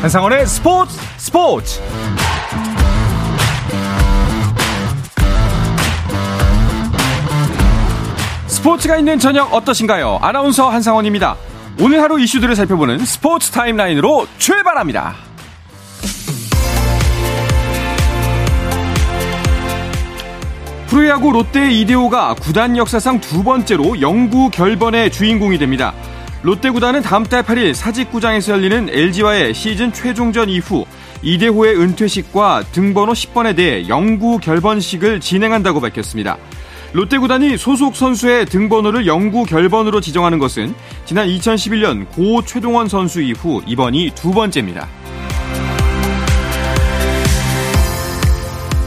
한상원의 스포츠 스포츠 스포츠가 있는 저녁 어떠신가요? 아나운서 한상원입니다. 오늘 하루 이슈들을 살펴보는 스포츠 타임라인으로 출발합니다. 프로야구 롯데 이대호가 구단 역사상 두 번째로 영구 결번의 주인공이 됩니다. 롯데 구단은 다음 달 8일 사직구장에서 열리는 LG와의 시즌 최종전 이후 이대호의 은퇴식과 등번호 10번에 대해 영구 결번식을 진행한다고 밝혔습니다. 롯데 구단이 소속 선수의 등번호를 영구 결번으로 지정하는 것은 지난 2011년 고 최동원 선수 이후 이번이 두 번째입니다.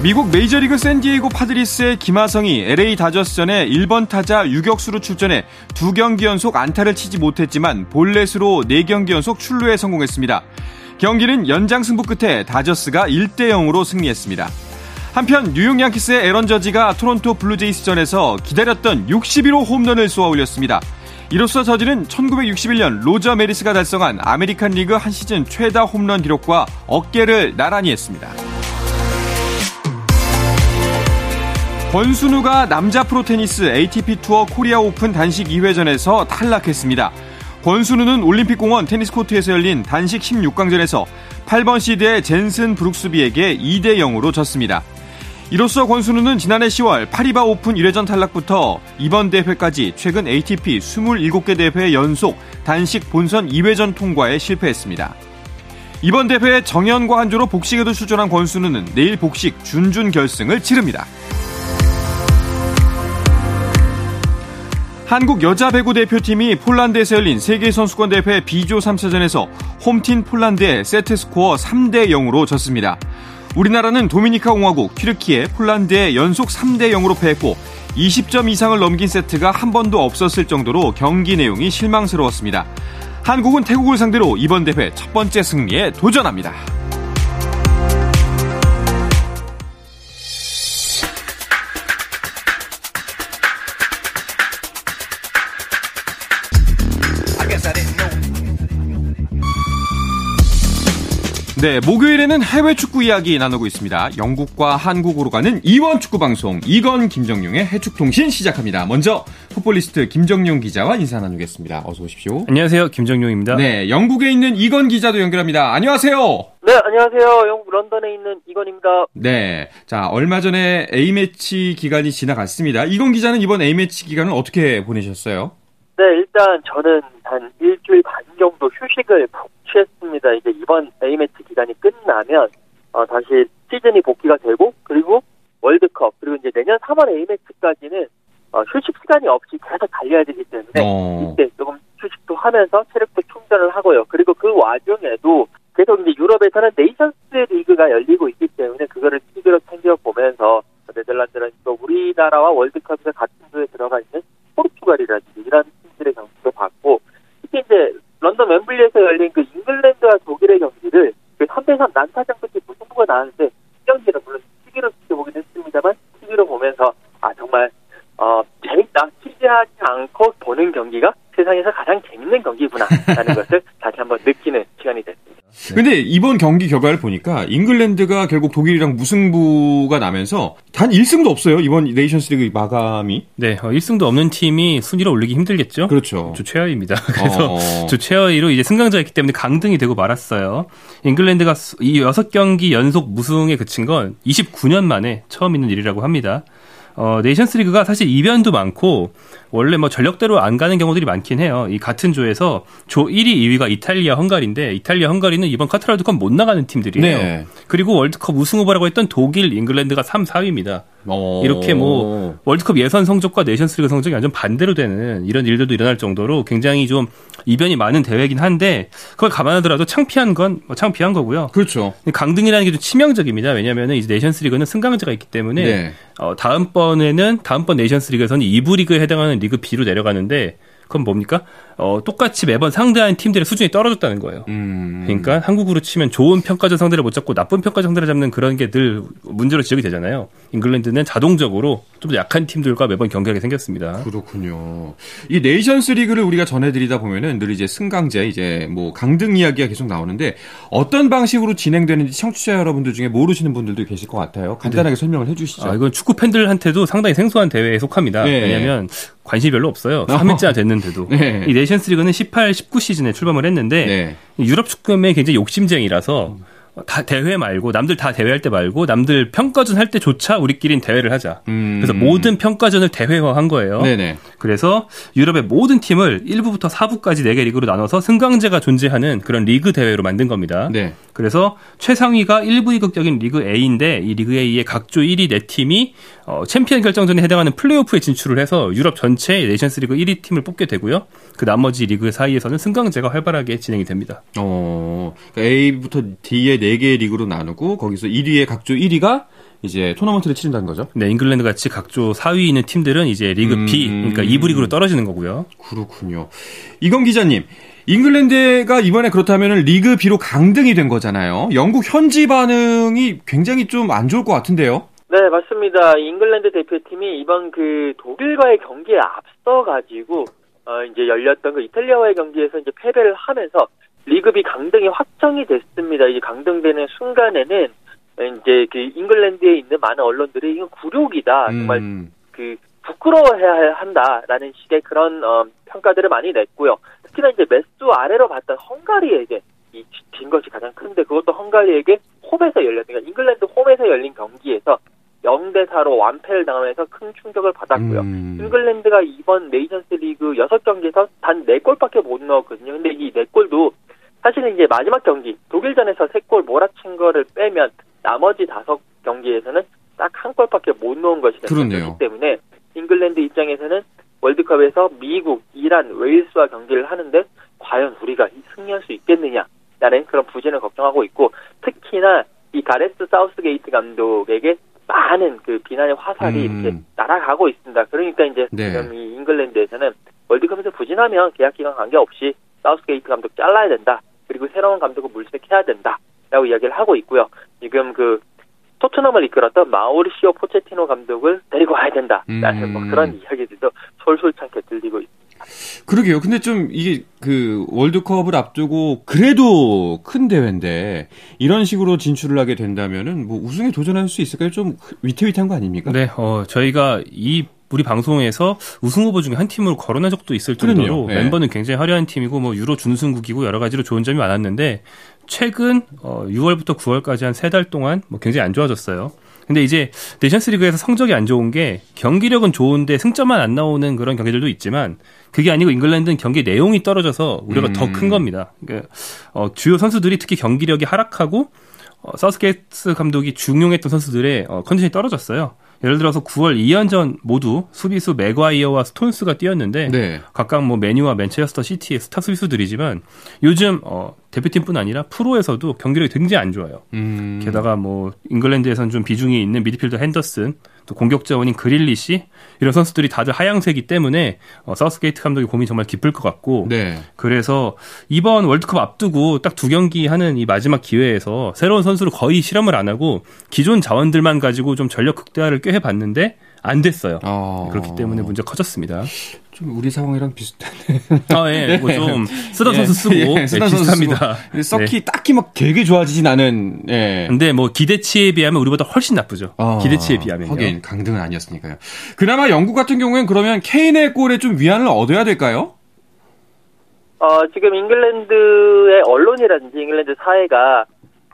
미국 메이저리그 샌디에이고 파드리스의 김하성이 LA 다저스전에 1번 타자 유격수로 출전해 두 경기 연속 안타를 치지 못했지만 볼넷으로 4경기 연속 출루에 성공했습니다. 경기는 연장 승부 끝에 다저스가 1대 0으로 승리했습니다. 한편 뉴욕 양키스의 에런 저지가 토론토 블루제이스전에서 기다렸던 61호 홈런을 쏘아 올렸습니다. 이로써 저지는 1961년 로저 매리스가 달성한 아메리칸 리그 한 시즌 최다 홈런 기록과 어깨를 나란히 했습니다. 권순우가 남자 프로테니스 ATP 투어 코리아 오픈 단식 2회전에서 탈락했습니다. 권순우는 올림픽공원 테니스 코트에서 열린 단식 16강전에서 8번 시드의 젠슨 브룩스비에게 2대 0으로 졌습니다. 이로써 권순우는 지난해 10월 파리바 오픈 1회전 탈락부터 이번 대회까지 최근 ATP 27개 대회 연속 단식 본선 2회전 통과에 실패했습니다. 이번 대회 정현과 한조로 복식에도 출전한 권순우는 내일 복식 준준 결승을 치릅니다. 한국 여자 배구 대표팀이 폴란드에서 열린 세계선수권 대회 B조 3차전에서 홈팀 폴란드에 세트스코어 3대 0으로 졌습니다. 우리나라는 도미니카 공화국, 튀르키에 폴란드에 연속 3대 0으로 패했고 20점 이상을 넘긴 세트가 한 번도 없었을 정도로 경기 내용이 실망스러웠습니다. 한국은 태국을 상대로 이번 대회 첫 번째 승리에 도전합니다. 네, 목요일에는 해외 축구 이야기 나누고 있습니다. 영국과 한국으로 가는 이원 축구 방송 이건 김정용의 해축 통신 시작합니다. 먼저 풋볼리스트 김정용 기자와 인사 나누겠습니다. 어서 오십시오. 안녕하세요, 김정용입니다. 네, 영국에 있는 이건 기자도 연결합니다. 안녕하세요. 네, 안녕하세요. 영국 런던에 있는 이건입니다. 네, 자 얼마 전에 A 매치 기간이 지나갔습니다. 이건 기자는 이번 A 매치 기간을 어떻게 보내셨어요? 네, 일단 저는 한 일주일 반 정도 휴식을 취했습니다. 이제 이번 A매치 기간이 끝나면 어, 다시 시즌이 복귀가 되고 그리고 월드컵 그리고 이제 내년 3월 A매치까지는 어, 휴식 시간이 없이 계속 달려야 되기 때문에 어. 이때 조금 휴식도 하면서 체력도 충전을 하고요. 그리고 그 와중에도 계속 이제 유럽에서는 네이션스 리그가 열리고 있기 때문에 그거를 TV로 챙겨 보면서 네덜란드는 또 우리나라와 월드컵에서 같은 조에 들어가 있는 포르투갈이라든지 이런 팀들의 경기도 봤고 특히 이제 런던 웸블리에서 열린 그 잉글랜드와 독일의 경기를 그 3대3 난타전 끝에 무승부가 나왔는데 경기는 물론 TV로 지켜보긴 했습니다만 TV로 보면서 아 정말 어 재밌다 취재하지 않고 보는 경기가 세상에서 가장 경기구나라는 것을 다시 한번 느끼는 시간이 됐습니다. 네. 근데 이번 경기 결과를 보니까 잉글랜드가 결국 독일이랑 무승부가 나면서 단 1승도 없어요. 이번 네이션스 리그 마감이. 네, 어, 1승도 없는 팀이 순위를 올리기 힘들겠죠. 그렇죠. 조 최하위입니다. 그래서 어. 조 최하위로 이제 승강제였기 때문에 강등이 되고 말았어요. 잉글랜드가 이 6경기 연속 무승에 그친 건 29년 만에 처음 있는 일이라고 합니다. 어, 네이션스 리그가 사실 이변도 많고 원래 뭐 전력대로 안 가는 경우들이 많긴 해요. 이 같은 조에서 조 1위, 2위가 이탈리아, 헝가리인데 이탈리아, 헝가리는 이번 카타르 월드컵 못 나가는 팀들이에요. 네. 그리고 월드컵 우승 후보라고 했던 독일, 잉글랜드가 3, 4위입니다. 오. 이렇게 뭐 월드컵 예선 성적과 네이션스리그 성적이 완전 반대로 되는 이런 일들도 일어날 정도로 굉장히 좀 이변이 많은 대회긴 한데 그걸 감안하더라도 창피한 건 뭐 창피한 거고요. 그렇죠. 강등이라는 게 좀 치명적입니다. 왜냐하면 이제 네이션스리그는 승강자가 있기 때문에 네. 어, 다음번에는 다음번 네이션스리그에서는 2부 리그에 해당하는 리그 B로 내려가는데 그건 뭡니까? 어, 똑같이 매번 상대하는 팀들의 수준이 떨어졌다는 거예요. 음. 그러니까 한국으로 치면 좋은 평가전 상대를 못 잡고 나쁜 평가전 상대를 잡는 그런 게 늘 문제로 지적이 되잖아요. 잉글랜드는 자동적으로 좀 더 약한 팀들과 매번 경기하게 생겼습니다. 그렇군요. 이 네이션스 리그를 우리가 전해드리다 보면은 늘 이제 승강제, 이제 뭐 강등 이야기가 계속 나오는데 어떤 방식으로 진행되는지 청취자 여러분들 중에 모르시는 분들도 계실 것 같아요. 간단하게 네. 설명을 해주시죠. 아, 이건 축구 팬들한테도 상당히 생소한 대회에 속합니다. 네. 왜냐하면 관심이 별로 없어요. 3회째나 됐는데도. 네. 이 네이션스 리그는 18, 19 시즌에 출범을 했는데 네. 유럽 축구연맹이 굉장히 욕심쟁이라서 음. 다 대회 말고 남들 다 대회할 때 말고 남들 평가전 할 때조차 우리끼리는 대회를 하자. 음. 그래서 모든 평가전을 대회화한 거예요. 네네. 그래서 유럽의 모든 팀을 1부부터 4부까지 4개 리그로 나눠서 승강제가 존재하는 그런 리그 대회로 만든 겁니다. 네. 그래서 최상위가 1부 리그 격인 리그 A인데 이 리그 A의 각조 1위 4팀이 어, 챔피언 결정전에 해당하는 플레이오프에 진출을 해서 유럽 전체 네이션스 리그 1위 팀을 뽑게 되고요. 그 나머지 리그 사이에서는 승강제가 활발하게 진행이 됩니다. 어, 그러니까 A부터 D의 4개의 리그로 나누고 거기서 1위의 각조 1위가 이제 토너먼트를 치른다는 거죠. 네, 잉글랜드 같이 각조 4위 있는 팀들은 이제 리그 음... B, 그러니까 2부 리그로 떨어지는 거고요. 그렇군요. 이건 기자님, 잉글랜드가 이번에 그렇다면 리그 B로 강등이 된 거잖아요. 영국 현지 반응이 굉장히 좀 안 좋을 것 같은데요. 네, 맞습니다. 잉글랜드 대표팀이 이번 그 독일과의 경기에 앞서 가지고 어 이제 열렸던 그 이탈리아와의 경기에서 이제 패배를 하면서 리그 B 강등이 확정이 됐습니다. 이제 강등되는 순간에는 이제 그 잉글랜드에 있는 많은 언론들이 이건 굴욕이다. 정말 음. 그 부끄러워해야 한다라는 식의 그런 어, 평가들을 많이 냈고요. 특히나 이제 몇 수 아래로 봤던 헝가리에게 이진 것이 가장 큰데 그것도 헝가리에게 홈에서 열렸 그러니까 잉글랜드 홈에서 열린 경기에서 0대 4로 완패를 당하면서 큰 충격을 받았고요. 음. 잉글랜드가 이번 네이션스 리그 6경기에서 단 4골밖에 못 넣었거든요. 근데 이 4골도 사실은 이제 마지막 경기 독일전에서 3골 몰아친 거를 빼면 나머지 5경기에서는 딱 한 골밖에 못 넣은 것이 됐기 때문에 잉글랜드 입장에서는 월드컵에서 미국, 이란, 웨일스와 경기를 하는데 과연 우리가 승리할 수 있겠느냐라는 그런 부진을 걱정하고 있고 특히나 이 가레스 사우스게이트 감독에게 많은 그 비난의 화살이 음. 이렇게 날아가고 있습니다. 그러니까 이제 네. 지금 이 잉글랜드에서는 월드컵에서 부진하면 계약 기간 관계없이 사우스게이트 감독 잘라야 된다. 새로운 감독을 물색해야 된다라고 이야기를 하고 있고요. 지금 그 토트넘을 이끌었던 마우리시오 포체티노 감독을 데리고 와야 된다라는 음. 뭐 그런 이야기들도 솔솔찮게 들리고 있습니다. 그러게요. 근데 좀 이게 그 월드컵을 앞두고 그래도 큰 대회인데 이런 식으로 진출을 하게 된다면은 뭐 우승에 도전할 수 있을까요? 좀 위태위태한 거 아닙니까? 네, 어 저희가 이 우리 방송에서 우승 후보 중에 한 팀으로 거론한 적도 있을 정도로 네. 멤버는 굉장히 화려한 팀이고 뭐 유로 준승국이고 여러 가지로 좋은 점이 많았는데 최근 어 6월부터 9월까지 한 세 달 동안 뭐 굉장히 안 좋아졌어요. 근데 이제 네이션스 리그에서 성적이 안 좋은 게 경기력은 좋은데 승점만 안 나오는 그런 경기들도 있지만 그게 아니고 잉글랜드는 경기 내용이 떨어져서 우려가 음. 더큰 겁니다. 그러니까 어, 주요 선수들이 특히 경기력이 하락하고 어, 사우스게이트 감독이 중용했던 선수들의 어, 컨디션이 떨어졌어요. 예를 들어서 9월 2연전 모두 수비수 맥과이어와 스톤스가 뛰었는데 네. 각각 뭐 맨유와 맨체스터 시티의 스타 수비수들이지만 요즘 어 대표팀뿐 아니라 프로에서도 경기력이 굉장히 안 좋아요. 음. 게다가 뭐 잉글랜드에선 좀 비중이 있는 미드필더 헨더슨 또 공격 자원인 그릴리시 이런 선수들이 다들 하향세기 때문에 어, 사우스게이트 감독의 고민이 정말 깊을 것 같고 네. 그래서 이번 월드컵 앞두고 딱 두 경기 하는 이 마지막 기회에서 새로운 선수를 거의 실험을 안 하고 기존 자원들만 가지고 좀 전력 극대화를 꽤 해봤는데 안 됐어요. 어... 그렇기 때문에 문제 커졌습니다. 좀 우리 상황이랑 비슷하네. 아, 예. 뭐 좀 쓰다 예. 선수 쓰고 예, 쓰다 네, 선수 비슷합니다. 쓰고. 썩히 네. 딱히 막 되게 좋아지진 않은. 예. 근데 뭐 기대치에 비하면 우리보다 훨씬 나쁘죠. 어, 기대치에 비하면. 하긴 강등은 아니었으니까요. 그나마 영국 같은 경우엔 그러면 케인의 골에 좀 위안을 얻어야 될까요? 어, 지금 잉글랜드의 언론이라든지 잉글랜드 사회가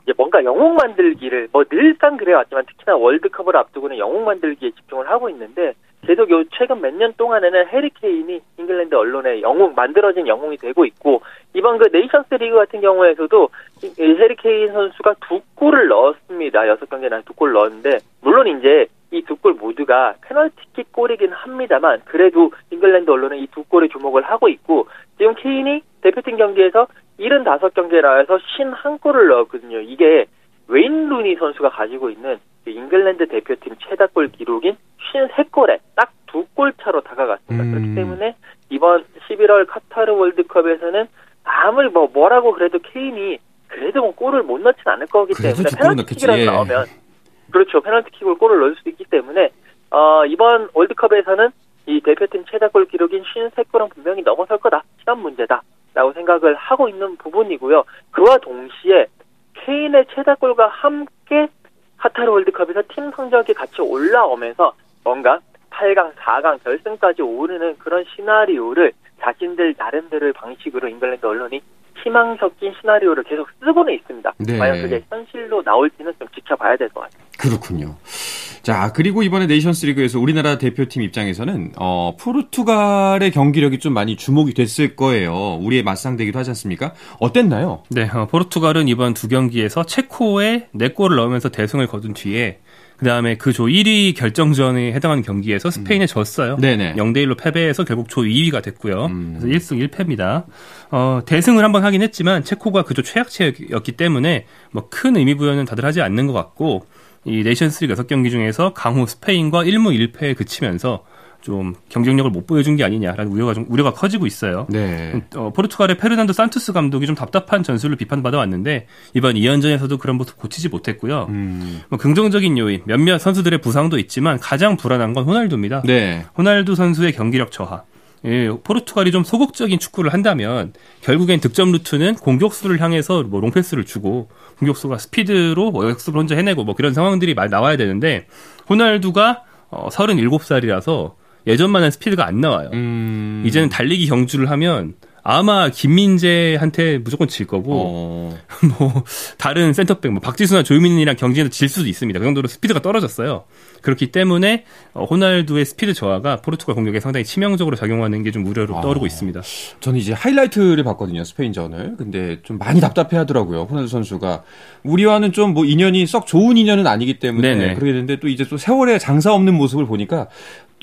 이제 뭔가 영웅 만들기를 뭐 늘상 그래왔지만 특히나 월드컵을 앞두고는 영웅 만들기에 집중을 하고 있는데 계속 요 최근 몇 년 동안에는 해리 케인이 잉글랜드 언론의 영웅 만들어진 영웅이 되고 있고 이번 그 네이션스 리그 같은 경우에서도 해리 케인 선수가 두 골을 넣었습니다. 여섯 경기 나 두 골 넣었는데 물론 이제 이 두 골 모두가 페널티킥 골이긴 합니다만 그래도 잉글랜드 언론은 이 두 골에 주목을 하고 있고 지금 케인이 대표팀 경기에서 75경기에 나와서 51골을 넣었거든요. 이게 웨인 루니 선수가 가지고 있는 그 잉글랜드 대표팀 최다골 기록인 53골에 딱 두 골 차로 다가갔습니다. 음. 그렇기 때문에 이번 11월 카타르 월드컵에서는 아무리 뭐 뭐라고 그래도 케인이 그래도 뭐 골을 못 넣진 않을 거기 때문에 페널티킥이라도 예. 나오면 그렇죠 페널티킥으로 골을 넣을 수도 있기 때문에 어, 이번 월드컵에서는 이 대표팀 최다골 기록인 53골은 분명히 넘어설 거다. 시간 문제다. 라고 생각을 하고 있는 부분이고요. 그와 동시에 케인의 최다골과 함께 카타르 월드컵에서 팀 성적이 같이 올라오면서 뭔가 8강, 4강 결승까지 오르는 그런 시나리오를 자신들 나름대로의 방식으로 잉글랜드 언론이 희망 섞인 시나리오를 계속 쓰고는 있습니다. 네. 과연 그게 현실로 나올지는 좀 지켜봐야 될 것 같아요. 그렇군요. 자, 그리고 이번에 네이션스 리그에서 우리나라 대표팀 입장에서는, 어, 포르투갈의 경기력이 좀 많이 주목이 됐을 거예요. 우리의 맞상대기도 하지 않습니까? 어땠나요? 네, 어, 포르투갈은 이번 두 경기에서 체코에 4골을 넣으면서 대승을 거둔 뒤에 그 다음에 그 조 1위 결정전에 해당하는 경기에서 스페인에 음. 졌어요. 네네. 0대 1로 패배해서 결국 조 2위가 됐고요. 음. 그래서 1승 1패입니다. 어, 대승을 한번 하긴 했지만 체코가 그 조 최약체였기 때문에 뭐 큰 의미 부여는 다들 하지 않는 것 같고 이 네이션스리그 6경기 중에서 강호 스페인과 1무 1패에 그치면서 좀 경쟁력을 못 보여준 게 아니냐라는 우려가 좀 우려가 커지고 있어요. 네. 어, 포르투갈의 페르난도 산투스 감독이 좀 답답한 전술을 비판받아 왔는데 이번 2연전에서도 그런 모습 고치지 못했고요. 음. 뭐 긍정적인 요인 몇몇 선수들의 부상도 있지만 가장 불안한 건 호날두입니다. 네. 호날두 선수의 경기력 저하. 예, 포르투갈이 좀 소극적인 축구를 한다면 결국엔 득점 루트는 공격수를 향해서 뭐 롱패스를 주고 공격수가 스피드로 뭐 역습을 혼자 해내고 뭐 그런 상황들이 많이 나와야 되는데 호날두가 어, 37살이라서 예전만한 스피드가 안 나와요. 음... 이제는 달리기 경주를 하면 아마 김민재한테 무조건 질 거고 어... 뭐 다른 센터백 뭐 박지수나 조유민이랑 경쟁에서 질 수도 있습니다. 그 정도로 스피드가 떨어졌어요. 그렇기 때문에 어, 호날두의 스피드 저하가 포르투갈 공격에 상당히 치명적으로 작용하는 게 좀 우려로 아... 떠오르고 있습니다. 저는 이제 하이라이트를 봤거든요. 스페인전을. 근데 좀 많이 답답해 하더라고요. 호날두 선수가 우리와는 좀 뭐 인연이 썩 좋은 인연은 아니기 때문에 네네. 그렇게 되는데 또 이제 또 세월에 장사 없는 모습을 보니까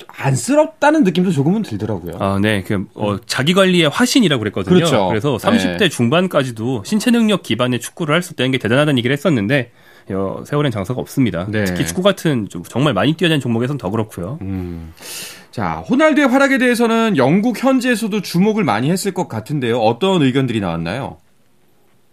안쓰럽다는 느낌도 조금은 들더라고요. 아, 네. 그, 어, 자기 관리의 화신이라고 그랬거든요. 그렇죠. 그래서 30대 네. 중반까지도 신체 능력 기반의 축구를 할 수 있다는 게 대단하다는 얘기를 했었는데, 어, 세월엔 장사가 없습니다. 네. 특히 축구 같은 좀 정말 많이 뛰어낸 종목에선 더 그렇고요. 음. 자, 호날두의 활약에 대해서는 영국 현지에서도 주목을 많이 했을 것 같은데요. 어떤 의견들이 나왔나요?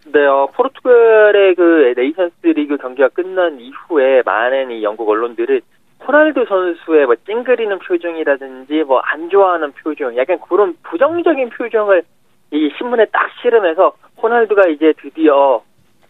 네, 어, 포르투갈의 그 네이션스 리그 경기가 끝난 이후에 많은 이 영국 언론들은 호날두 선수의 뭐 찡그리는 표정이라든지 뭐 안 좋아하는 표정, 약간 그런 부정적인 표정을 이 신문에 딱 실으면서 호날두가 이제 드디어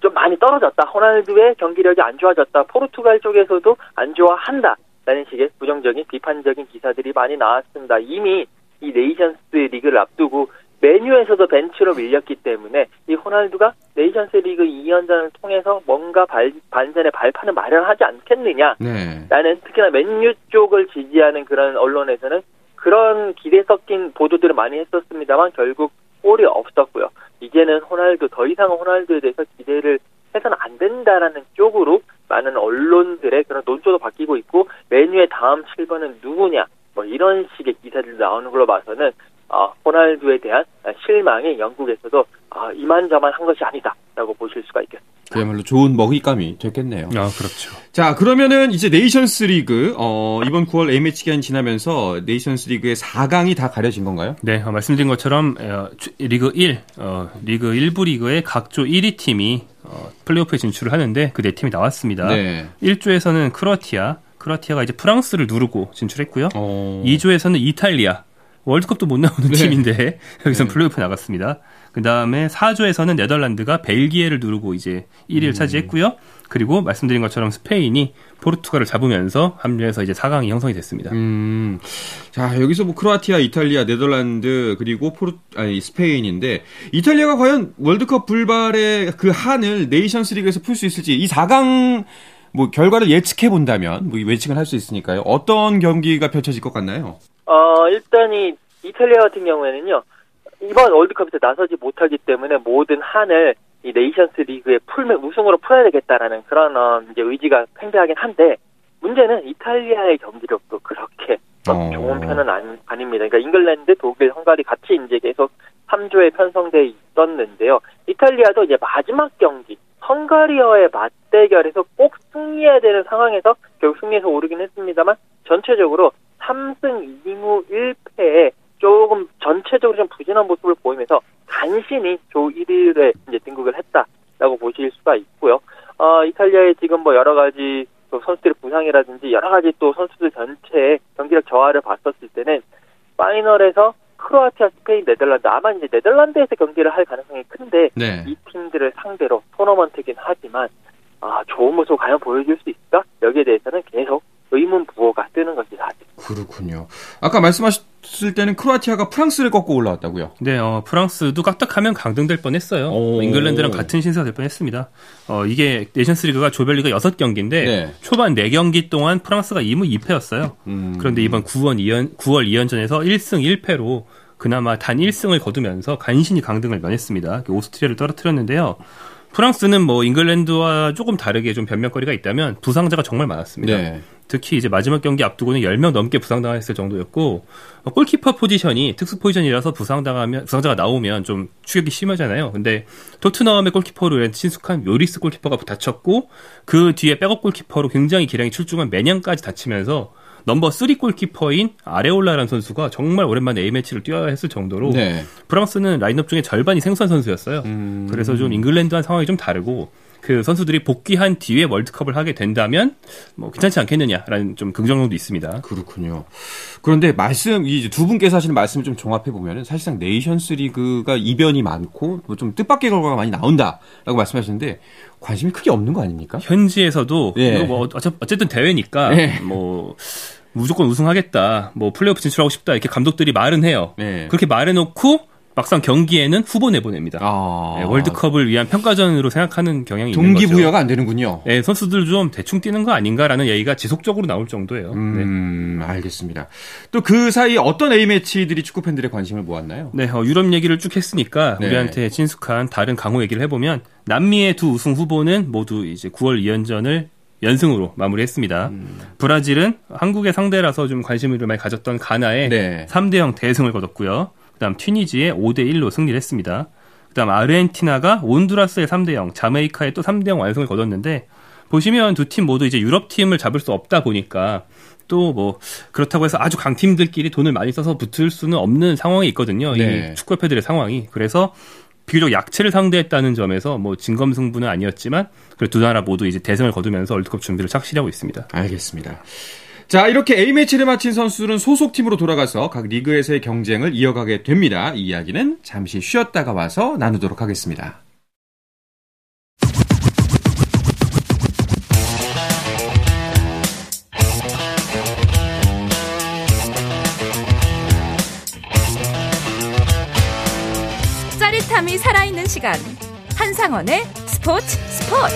좀 많이 떨어졌다. 호날두의 경기력이 안 좋아졌다. 포르투갈 쪽에서도 안 좋아한다. 라는 식의 부정적인 비판적인 기사들이 많이 나왔습니다. 이미 이 네이션스 리그를 앞두고 맨유에서도 벤치로 밀렸기 때문에 이 호날두가 네이션스 리그 2연전을 통해서 뭔가 발, 반전의 발판을 마련하지 않겠느냐라는 네. 특히나 맨유 쪽을 지지하는 그런 언론에서는 그런 기대 섞인 보도들을 많이 했었습니다만 결국 골이 없었고요. 이제는 호날두 더 이상 호날두에 대해서 기대를 해서는 안 된다라는 쪽으로 많은 언론들의 그런 논조도 바뀌고 있고 맨유의 다음 7번은 누구냐 뭐 이런 식의 기사들 나오는 걸로 봐서는 어, 호날두에 대한 실망이 영국에서도 어, 이만저만한 것이 아니다라고 보실 수가 있겠습니다. 그야말로 좋은 먹잇감이 됐겠네요. 아, 그렇죠. 자, 그러면은 이제 네이션스 리그, 어, 이번 9월 A매치 기간 지나면서 네이션스 리그의 4강이 다 가려진 건가요? 네, 어, 말씀드린 것처럼, 어, 리그 1, 어, 리그 1부 리그의 각조 1위 팀이 어, 플레이오프에 진출을 하는데 그 네 팀이 나왔습니다. 네. 1조에서는 크로아티아, 크로아티아가 이제 프랑스를 누르고 진출했고요. 어... 2조에서는 이탈리아, 월드컵도 못 나오는 네. 팀인데 여기서 네. 플레이오프 나갔습니다. 그 다음에 4조에서는 네덜란드가 벨기에를 누르고 이제 1위를 음. 차지했고요. 그리고 말씀드린 것처럼 스페인이 포르투갈을 잡으면서 합류해서 이제 4강이 형성이 됐습니다. 음. 자, 여기서 뭐 크로아티아, 이탈리아, 네덜란드 그리고 포르 아니 스페인인데 이탈리아가 과연 월드컵 불발의 그 한을 네이션스 리그에서 풀 수 있을지 이 4강 뭐 결과를 예측해 본다면 뭐 예측을 할 수 있으니까요. 어떤 경기가 펼쳐질 것 같나요? 어, 일단 이 이탈리아 같은 경우에는요. 이번 월드컵에서 나서지 못하기 때문에 모든 한을 이 네이션스 리그에 풀면 우승으로 풀어야 되겠다라는 그런 어, 이제 의지가 팽배하긴 한데 문제는 이탈리아의 경기력도 그렇게 어. 좋은 편은 아니, 아닙니다. 그러니까 잉글랜드, 독일, 헝가리 같이 이제 계속 3조에 편성돼 있었는데요. 이탈리아도 이제 마지막 경기 헝가리어의 맞대결에서 꼭 승리해야 되는 상황에서 결국 승리해서 오르긴 했습니다만 전체적으로 3승 2무 1패에 조금 전체적으로 좀 부진한 모습을 보이면서 간신히 조 1위에 이제 등극을 했다라고 보실 수가 있고요. 어, 이탈리아의 지금 뭐 여러 가지 또 선수들의 부상이라든지 여러 가지 또 선수들 전체의 경기력 저하를 봤었을 때는 파이널에서 크로아티아, 스페인, 네덜란드 아마 이제 네덜란드에서 경기를 할 가능성이 큰데 네. 이 팀들을 상대로 토너먼트긴 하지만 아, 좋은 모습 과연 보여줄 수 있을까? 여기에 대해서는 계속 의문 부호가 뜨는 것이 사실. 그렇군요. 아까 말씀하셨을 때는 크로아티아가 프랑스를 꺾고 올라왔다고요? 네, 어, 프랑스도 깍딱하면 강등될 뻔했어요. 오. 잉글랜드랑 같은 신세가 될 뻔했습니다. 어, 이게 내션스리그가 조별리가 6경기인데 네. 초반 4경기 동안 프랑스가 2무 2패였어요. 음. 그런데 이번 9월 2연 9월 2연전에서 1승 1패로 그나마 단 1승을 거두면서 간신히 강등을 면했습니다. 오스트리아를 떨어뜨렸는데요. 프랑스는 뭐 잉글랜드와 조금 다르게 좀 변명거리가 있다면 부상자가 정말 많았습니다. 네. 특히 이제 마지막 경기 앞두고는 10명 넘게 부상당했을 정도였고 어, 골키퍼 포지션이 특수 포지션이라서 부상당하면 부상자가 나오면 좀 추격이 심하잖아요. 근데 토트넘의 골키퍼로 친숙한 요리스 골키퍼가 다쳤고 그 뒤에 백업 골키퍼로 굉장히 기량이 출중한 매년까지 다치면서 넘버 3 골키퍼인 아레올라라는 선수가 정말 오랜만에 A매치를 뛰어야 했을 정도로 네. 프랑스는 라인업 중에 절반이 생선 선수였어요. 음... 그래서 좀 잉글랜드와 상황이 좀 다르고 그 선수들이 복귀한 뒤에 월드컵을 하게 된다면 뭐 괜찮지 않겠느냐라는 좀 긍정론도 있습니다. 그렇군요. 그런데 말씀 이 두 분께서 하시는 말씀을 좀 종합해 보면은 사실상 네이션스리그가 이변이 많고 뭐 좀 뜻밖의 결과가 많이 나온다라고 말씀하셨는데 관심이 크게 없는 거 아닙니까? 현지에서도 네. 뭐 어쨌든 대회니까 네. 뭐 무조건 우승하겠다, 뭐 플레이오프 진출하고 싶다 이렇게 감독들이 말은 해요. 네. 그렇게 말해놓고 막상 경기에는 후보 내보냅니다. 아. 네, 월드컵을 위한 평가전으로 생각하는 경향이 있는 거죠. 동기부여가 안 되는군요. 네, 선수들 좀 대충 뛰는 거 아닌가라는 얘기가 지속적으로 나올 정도예요. 음, 네. 알겠습니다. 또 그 사이 어떤 A 매치들이 축구 팬들의 관심을 모았나요? 네, 어, 유럽 얘기를 쭉 했으니까 네. 우리한테 친숙한 다른 강호 얘기를 해보면 남미의 두 우승 후보는 모두 이제 9월 2연전을 연승으로 마무리했습니다. 음. 브라질은 한국의 상대라서 좀 관심을 많이 가졌던 가나에 네. 3대 0 대승을 거뒀고요. 그다음 튀니지에 5대 1로 승리를 했습니다. 그다음 아르헨티나가 온두라스의 3대 0, 자메이카에 또 3대 0 완승을 거뒀는데 보시면 두 팀 모두 이제 유럽 팀을 잡을 수 없다 보니까 또 뭐 그렇다고 해서 아주 강팀들끼리 돈을 많이 써서 붙을 수는 없는 상황이 있거든요. 네. 이 축구협회들의 상황이. 그래서 비교적 약체를 상대했다는 점에서 뭐 진검승부는 아니었지만 두 나라 모두 이제 대승을 거두면서 월드컵 준비를 착실히 하고 있습니다. 알겠습니다. 자, 이렇게 A매치를 마친 선수들은 소속팀으로 돌아가서 각 리그에서의 경쟁을 이어가게 됩니다. 이 이야기는 잠시 쉬었다가 와서 나누도록 하겠습니다. 살아있는 시간. 한상원의 스포츠 스포츠.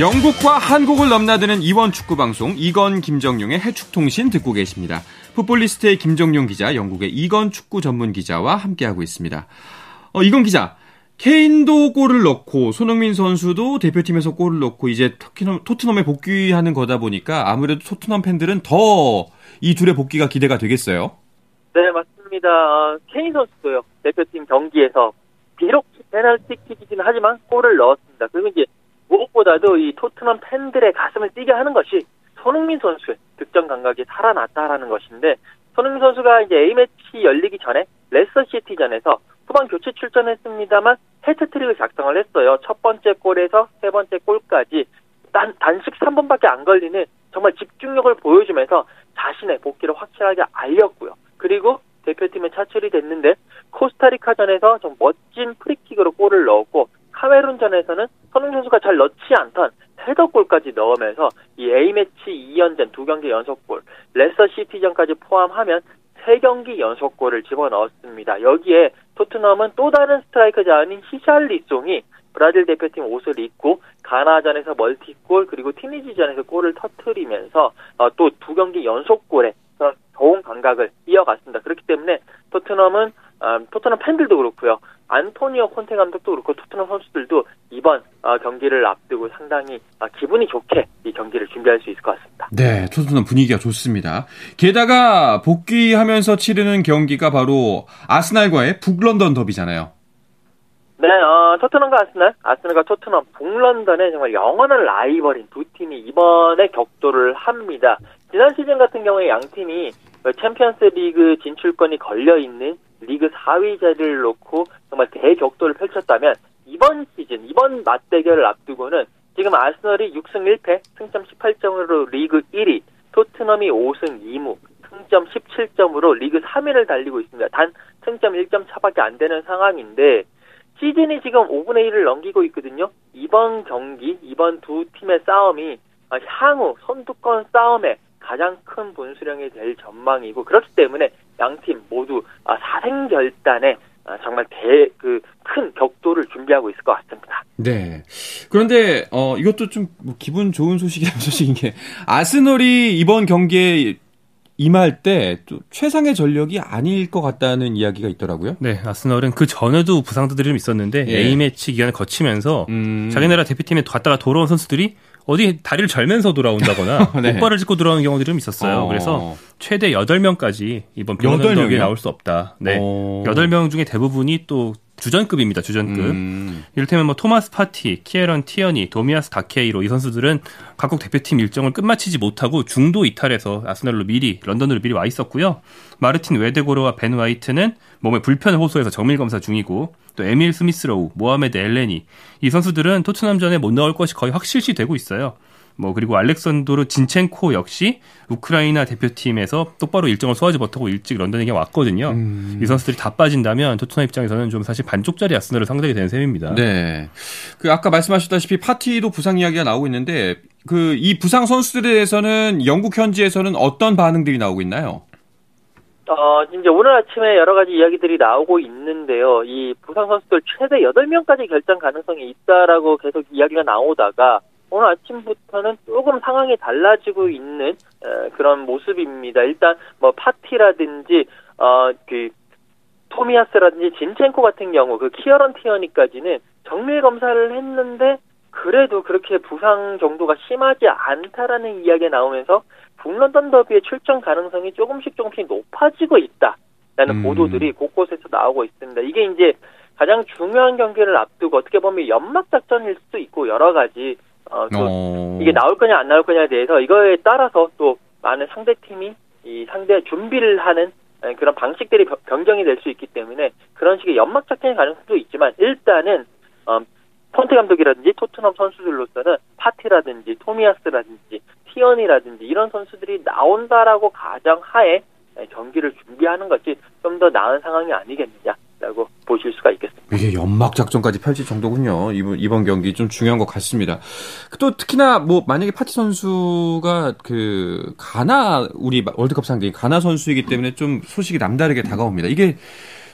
영국과 한국을 넘나드는 이원 축구 방송 이건 김정용의 해축통신 듣고 계십니다. 풋볼리스트의 김정용 기자, 영국의 이건 축구 전문 기자와 함께하고 있습니다. 어, 이건 기자, 케인도 골을 넣고 손흥민 선수도 대표팀에서 골을 넣고 이제 토트넘, 에 복귀하는 거다 보니까 아무래도 토트넘 팬들은 더 이 둘의 복귀가 기대가 되겠어요. 네 맞습니다. 어, 케인 선수도요 대표팀 경기에서 비록 페널티킥이긴 하지만 골을 넣었습니다. 그리고 이제 무엇보다도 이 토트넘 팬들의 가슴을 뛰게 하는 것이 손흥민 선수의 득점 감각이 살아났다라는 것인데 손흥민 선수가 이제 A매치 열리기 전에 레스터 시티전에서 후반 교체 출전했습니다만 해트트릭을 작성을 했어요. 첫 번째 골에서 세 번째 골까지 단, 단식 3분밖에 안 걸리는 정말 집중력을 보여주면서 자신의 복귀를 확실하게 알렸고요. 그리고 대표팀에 차출이 됐는데 코스타리카전에서 좀 멋진 프리킥으로 골을 넣었고 카메룬전에서는 손흥민 선수가 잘 넣지 않던 헤더골까지 넣으면서 이 A매치 2연전 두 경기 연속골, 레서 시티전까지 포함하면 세 경기 연속골을 집어넣었습니다. 여기에 토트넘은 또 다른 스트라이커자인 히샬리송이 브라질 대표팀 옷을 입고 가나전에서 멀티골 그리고 티니지전에서 골을 터트리면서 어, 또두 경기 연속골에 좋은 감각을 이어갔습니다. 그렇기 때문에 토트넘은 음, 토트넘 팬들도 그렇고요. 안토니오 콘테 감독도 그렇고 토트넘 선수들도 이번 어, 경기를 앞두고 상당히 어, 기분이 좋게 이 경기를 준비할 수 있을 것 같습니다. 네, 토트넘 분위기가 좋습니다. 게다가 복귀하면서 치르는 경기가 바로 아스날과의 북런던 더비잖아요. 네, 어, 토트넘과 아스날, 아스날과 토트넘, 북런던의 정말 영원한 라이벌인 두 팀이 이번에 격돌을 합니다. 지난 시즌 같은 경우에 양 팀이 챔피언스 리그 진출권이 걸려 있는 리그 4위 자리를 놓고 정말 대격돌을 펼쳤다면 이번 시즌 이번 맞대결을 앞두고는 지금 아스널이 6승 1패 승점 18점으로 리그 1위 토트넘이 5승 2무 승점 17점으로 리그 3위를 달리고 있습니다. 단 승점 1점 차밖에 안 되는 상황인데 시즌이 지금 5분의 1을 넘기고 있거든요. 이번 경기, 이번 두 팀의 싸움이 향후 선두권 싸움에 가장 큰 분수령이 될 전망이고 그렇기 때문에 양 팀 모두 사생결단에 정말 대 그 큰 격돌을 준비하고 있을 것 같습니다. 네. 그런데 어 이것도 좀뭐 기분 좋은 소식이라는 소식인 게 아스널이 이번 경기에 임할 때 또 최상의 전력이 아닐 것 같다는 이야기가 있더라고요. 네, 아스널은 그 전에도 부상들이 좀 있었는데 예. A 매치 기간을 거치면서 음... 자기 나라 대표팀에 갔다가 돌아온 선수들이 어디 다리를 절면서 돌아온다거나 네. 목발을 짚고 돌아오는 경우들이 좀 있었어요. 어. 그래서 최대 8명까지 이번 병원경기에 나올 수 없다. 네. 어. 8명 중에 대부분이 또 주전급입니다. 주전급. 음. 이를테면 뭐 토마스 파티, 키에런 티어니, 도미아스 다케이로 이 선수들은 각국 대표팀 일정을 끝마치지 못하고 중도 이탈해서 아스널로 미리 런던으로 미리 와 있었고요. 마르틴 외데고르와 벤 화이트는 몸에 불편을 호소해서 정밀 검사 중이고 또 에밀 스미스로우, 모하메드 엘네니 이 선수들은 토트넘전에 못 나올 것이 거의 확실시 되고 있어요. 뭐 그리고 알렉산드로 진첸코 역시 우크라이나 대표팀에서 똑바로 일정을 소화하지 못하고 일찍 런던에 왔거든요. 음. 이 선수들이 다 빠진다면 토트넘 입장에서는 좀 사실 반쪽짜리 아스널을 상대하게 되는 셈입니다. 네. 그 아까 말씀하셨다시피 파티도 부상 이야기가 나오고 있는데 그 이 부상 선수들에 대해서는 영국 현지에서는 어떤 반응들이 나오고 있나요? 어, 이제 오늘 아침에 여러 가지 이야기들이 나오고 있는데요. 이 부상 선수들 최대 8명까지 결정 가능성이 있다라고 계속 이야기가 나오다가 오늘 아침부터는 조금 상황이 달라지고 있는 어, 그런 모습입니다. 일단 뭐 파티라든지 어그 토미아스라든지 진첸코 같은 경우 그 키어런 티어니까지는 정밀 검사를 했는데 그래도 그렇게 부상 정도가 심하지 않다라는 이야기가 나오면서 북런던 더비의 출전 가능성이 조금씩 조금씩 높아지고 있다라는 음. 보도들이 곳곳에서 나오고 있습니다. 이게 이제 가장 중요한 경기를 앞두고 어떻게 보면 연막 작전일 수도 있고 여러 가지 어, 또 어... 이게 나올 거냐 안 나올 거냐에 대해서 이거에 따라서 또 많은 상대 팀이 이 상대 준비를 하는 그런 방식들이 변경이 될 수 있기 때문에 그런 식의 연막 작전의 가능성도 있지만 일단은 어, 폰트 감독이라든지 토트넘 선수들로서는 파티라든지 토미아스라든지 티언이라든지 이런 선수들이 나온다라고 가정하에 경기를 준비하는 것이 좀 더 나은 상황이 아니겠느냐 라고 보실 수가 있겠습니다. 이게 연막 작전까지 펼칠 정도군요. 이번, 이번 경기 좀 중요한 것 같습니다. 또 특히나 뭐 만약에 파티 선수가 그 가나 우리 월드컵 상대인 가나 선수이기 때문에 좀 소식이 남다르게 다가옵니다. 이게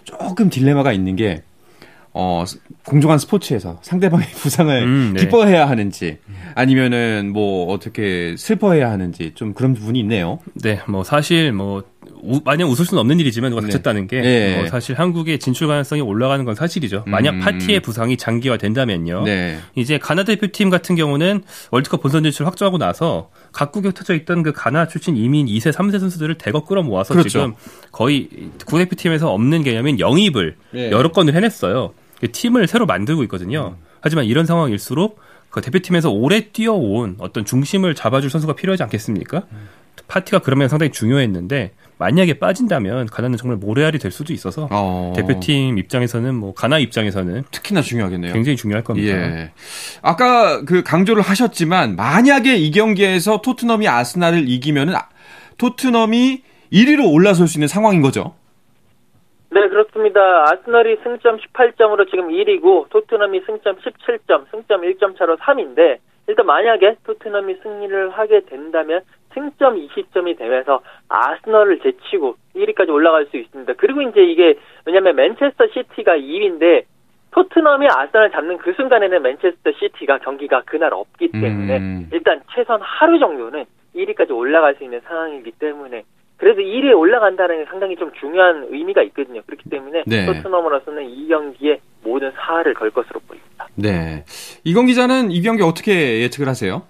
조금 딜레마가 있는 게 어, 공정한 스포츠에서 상대방의 부상을 음, 네. 기뻐해야 하는지 아니면은 뭐 어떻게 슬퍼해야 하는지 좀 그런 부분이 있네요. 네, 뭐 사실 뭐 우, 마냥 웃을 수는 없는 일이지만 누가 네. 다쳤다는 게 네. 뭐 사실 한국의 진출 가능성이 올라가는 건 사실이죠. 만약 음. 파티의 부상이 장기화 된다면요. 네. 이제 가나 대표팀 같은 경우는 월드컵 본선 진출 확정하고 나서 각국에 흩어져 있던 그 가나 출신 이민 2세, 3세 선수들을 대거 끌어모아서 그렇죠. 지금 거의 국대표팀에서 없는 개념인 영입을 네. 여러 건을 해냈어요. 그 팀을 새로 만들고 있거든요. 음. 하지만 이런 상황일수록 그 대표팀에서 오래 뛰어온 어떤 중심을 잡아줄 선수가 필요하지 않겠습니까? 음. 파티가 그러면 상당히 중요했는데 만약에 빠진다면 가나는 정말 모래알이 될 수도 있어서 어... 대표팀 입장에서는 뭐 가나 입장에서는 특히나 중요하겠네요. 굉장히 중요할 겁니다. 예. 아까 그 강조를 하셨지만 만약에 이 경기에서 토트넘이 아스날을 이기면은 아, 토트넘이 1위로 올라설 수 있는 상황인 거죠. 네, 그렇습니다. 아스널이 승점 18점으로 지금 1위고 토트넘이 승점 17점, 승점 1점 차로 3위인데 일단 만약에 토트넘이 승리를 하게 된다면 승점 20점이 되면서 아스널을 제치고 1위까지 올라갈 수 있습니다. 그리고 이제 이게 왜냐하면 맨체스터 시티가 2위인데 토트넘이 아스널을 잡는 그 순간에는 맨체스터 시티가 경기가 그날 없기 때문에 음. 일단 최선 하루 정도는 1위까지 올라갈 수 있는 상황이기 때문에 그래도 1위에 올라간다는 게 상당히 좀 중요한 의미가 있거든요. 그렇기 때문에 네. 토트넘으로서는 이 경기에 모든 사활을 걸 것으로 보입니다. 네. 이건 기자는 이 경기 어떻게 예측을 하세요?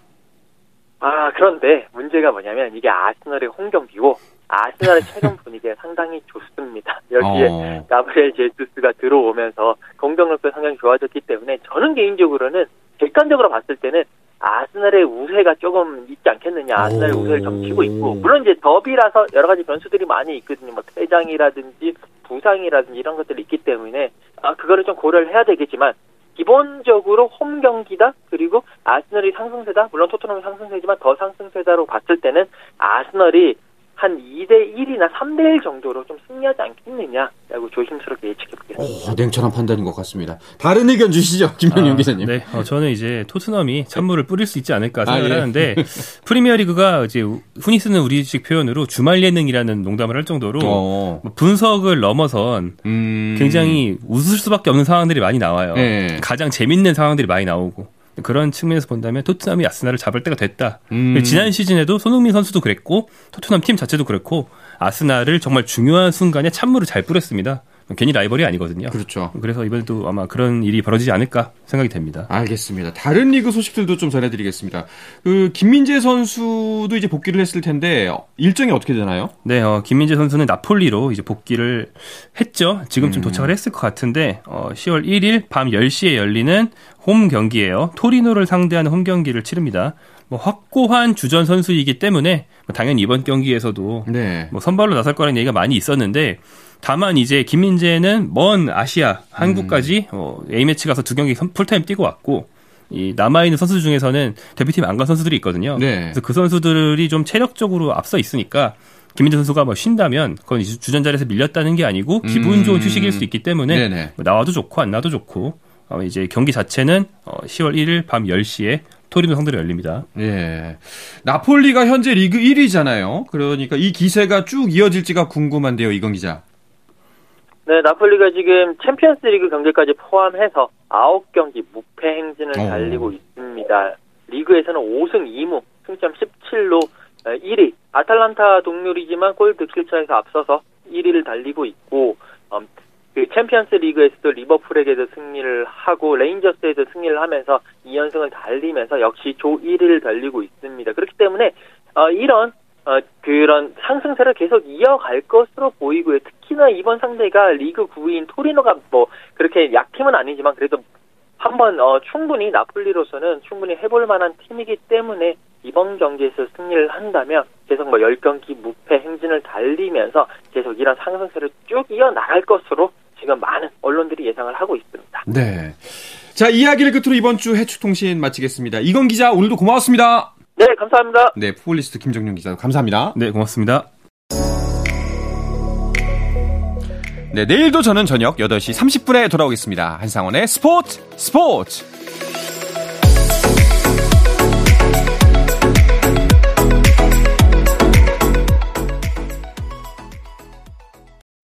아, 그런데 문제가 뭐냐면 이게 아스널의 홈 경기고 아스널의 최근 분위기가 상당히 좋습니다. 여기에 어. 가브리엘 제수스가 들어오면서 공격력도 상당히 좋아졌기 때문에 저는 개인적으로는 객관적으로 봤을 때는 아스날의 우세가 조금 있지 않겠느냐. 아스날의 오. 우세를 점치고 있고 물론 이제 더비라서 여러 가지 변수들이 많이 있거든요. 뭐 퇴장이라든지 부상이라든지 이런 것들이 있기 때문에 아 그거를 좀 고려를 해야 되겠지만 기본적으로 홈 경기다? 그리고 아스널이 상승세다? 물론 토트넘이 상승세지만 더 상승세다로 봤을 때는 아스널이 한 2대 1이나 3대 1 정도로 좀 승리하지 않겠느냐라고 조심스럽게 예측해 보겠습니다. 오, 냉철한 판단인 것 같습니다. 다른 의견 주시죠, 김명용 아, 기자님. 네, 어, 저는 이제 토트넘이 찬물을 뿌릴 수 있지 않을까 생각을 아, 예. 하는데 프리미어리그가 이제 흔히 쓰는 우리식 표현으로 주말 예능이라는 농담을 할 정도로 어. 뭐 분석을 넘어선 음... 굉장히 웃을 수밖에 없는 상황들이 많이 나와요. 네. 가장 재밌는 상황들이 많이 나오고. 그런 측면에서 본다면 토트넘이 아스날을 잡을 때가 됐다. 음. 지난 시즌에도 손흥민 선수도 그랬고 토트넘 팀 자체도 그랬고 아스날을 정말 중요한 순간에 찬물을 잘 뿌렸습니다. 괜히 라이벌이 아니거든요. 그렇죠. 그래서 이번에도 아마 그런 일이 벌어지지 않을까 생각이 됩니다. 알겠습니다. 다른 리그 소식들도 좀 전해드리겠습니다. 그 김민재 선수도 이제 복귀를 했을 텐데 일정이 어떻게 되나요? 네, 어, 김민재 선수는 나폴리로 이제 복귀를 했죠. 지금쯤 음. 도착을 했을 것 같은데 어, 10월 1일 밤 10시에 열리는 홈 경기예요. 토리노를 상대하는 홈 경기를 치릅니다. 뭐 확고한 주전 선수이기 때문에 뭐 당연히 이번 경기에서도 네. 뭐 선발로 나설 거라는 얘기가 많이 있었는데 다만 이제 김민재는 먼 아시아 한국까지 음. 어, A 매치 가서 두 경기 풀타임 뛰고 왔고 이 남아 있는 선수 중에서는 대표팀 안 간 선수들이 있거든요. 네. 그래서 그 선수들이 좀 체력적으로 앞서 있으니까 김민재 선수가 뭐 쉰다면 그건 주전 자리에서 밀렸다는 게 아니고 기분 좋은 음. 휴식일 수 있기 때문에 뭐 나와도 좋고 안 나와도 좋고 어, 이제 경기 자체는 10월 어, 1일 밤 10시에 토리노 상대로 열립니다. 예. 나폴리가 현재 리그 1위잖아요. 그러니까 이 기세가 쭉 이어질지가 궁금한데요, 이건 기자. 네, 나폴리가 지금 챔피언스 리그 경기까지 포함해서 9경기 무패 행진을 어. 달리고 있습니다. 리그에서는 5승 2무, 승점 17로 1위. 아탈란타 동률이지만 골 득실 차에서 앞서서 1위를 달리고 있고, 음, 그 챔피언스 리그에서도 리버풀에게도 승리를 하고 레인저스에도 승리를 하면서 2연승을 달리면서 역시 조 1위를 달리고 있습니다. 그렇기 때문에 어, 이런 어, 그런 상승세를 계속 이어갈 것으로 보이고요. 특히나 이번 상대가 리그 9위인 토리노가 뭐 그렇게 약팀은 아니지만 그래도 한번 어, 충분히 나폴리로서는 충분히 해볼 만한 팀이기 때문에 이번 경기에서 승리를 한다면 계속 뭐 10경기 무패 행진을 달리면서 계속 이런 상승세를 쭉 이어나갈 것으로 지금 많은 언론들이 예상을 하고 있습니다. 네. 자, 이야기를 끝으로 이번 주 해축통신 마치겠습니다. 이건 기자, 오늘도 고마웠습니다. 네, 감사합니다. 네, 포폴리스트 김정윤 기자, 감사합니다. 네, 고맙습니다. 네, 내일도 저는 저녁 8시 30분에 돌아오겠습니다. 한상원의 스포츠 스포츠!